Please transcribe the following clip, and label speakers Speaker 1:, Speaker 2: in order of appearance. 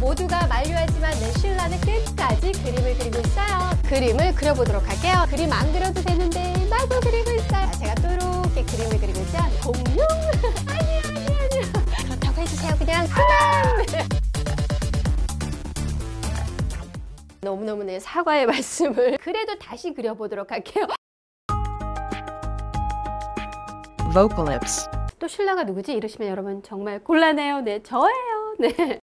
Speaker 1: 모두가 만류하지만 내 신라는 끝까지 그림을 그리고 있어요. 그림을 그려보도록 할게요. 그림 안 그려도 되는데 나도 그리고 있어요. 제가 또 이렇게 그림을 그리고 있죠. 공룡? 아니야, 아니야, 아니야. 그렇다고 해주세요. 그냥 그만! 너무너무 내 사과의 말씀을 그래도 다시 그려보도록 할게요.
Speaker 2: Vocalips.
Speaker 1: 또 신라가 누구지? 이러시면 여러분 정말 곤란해요. 네, 저예요. 네.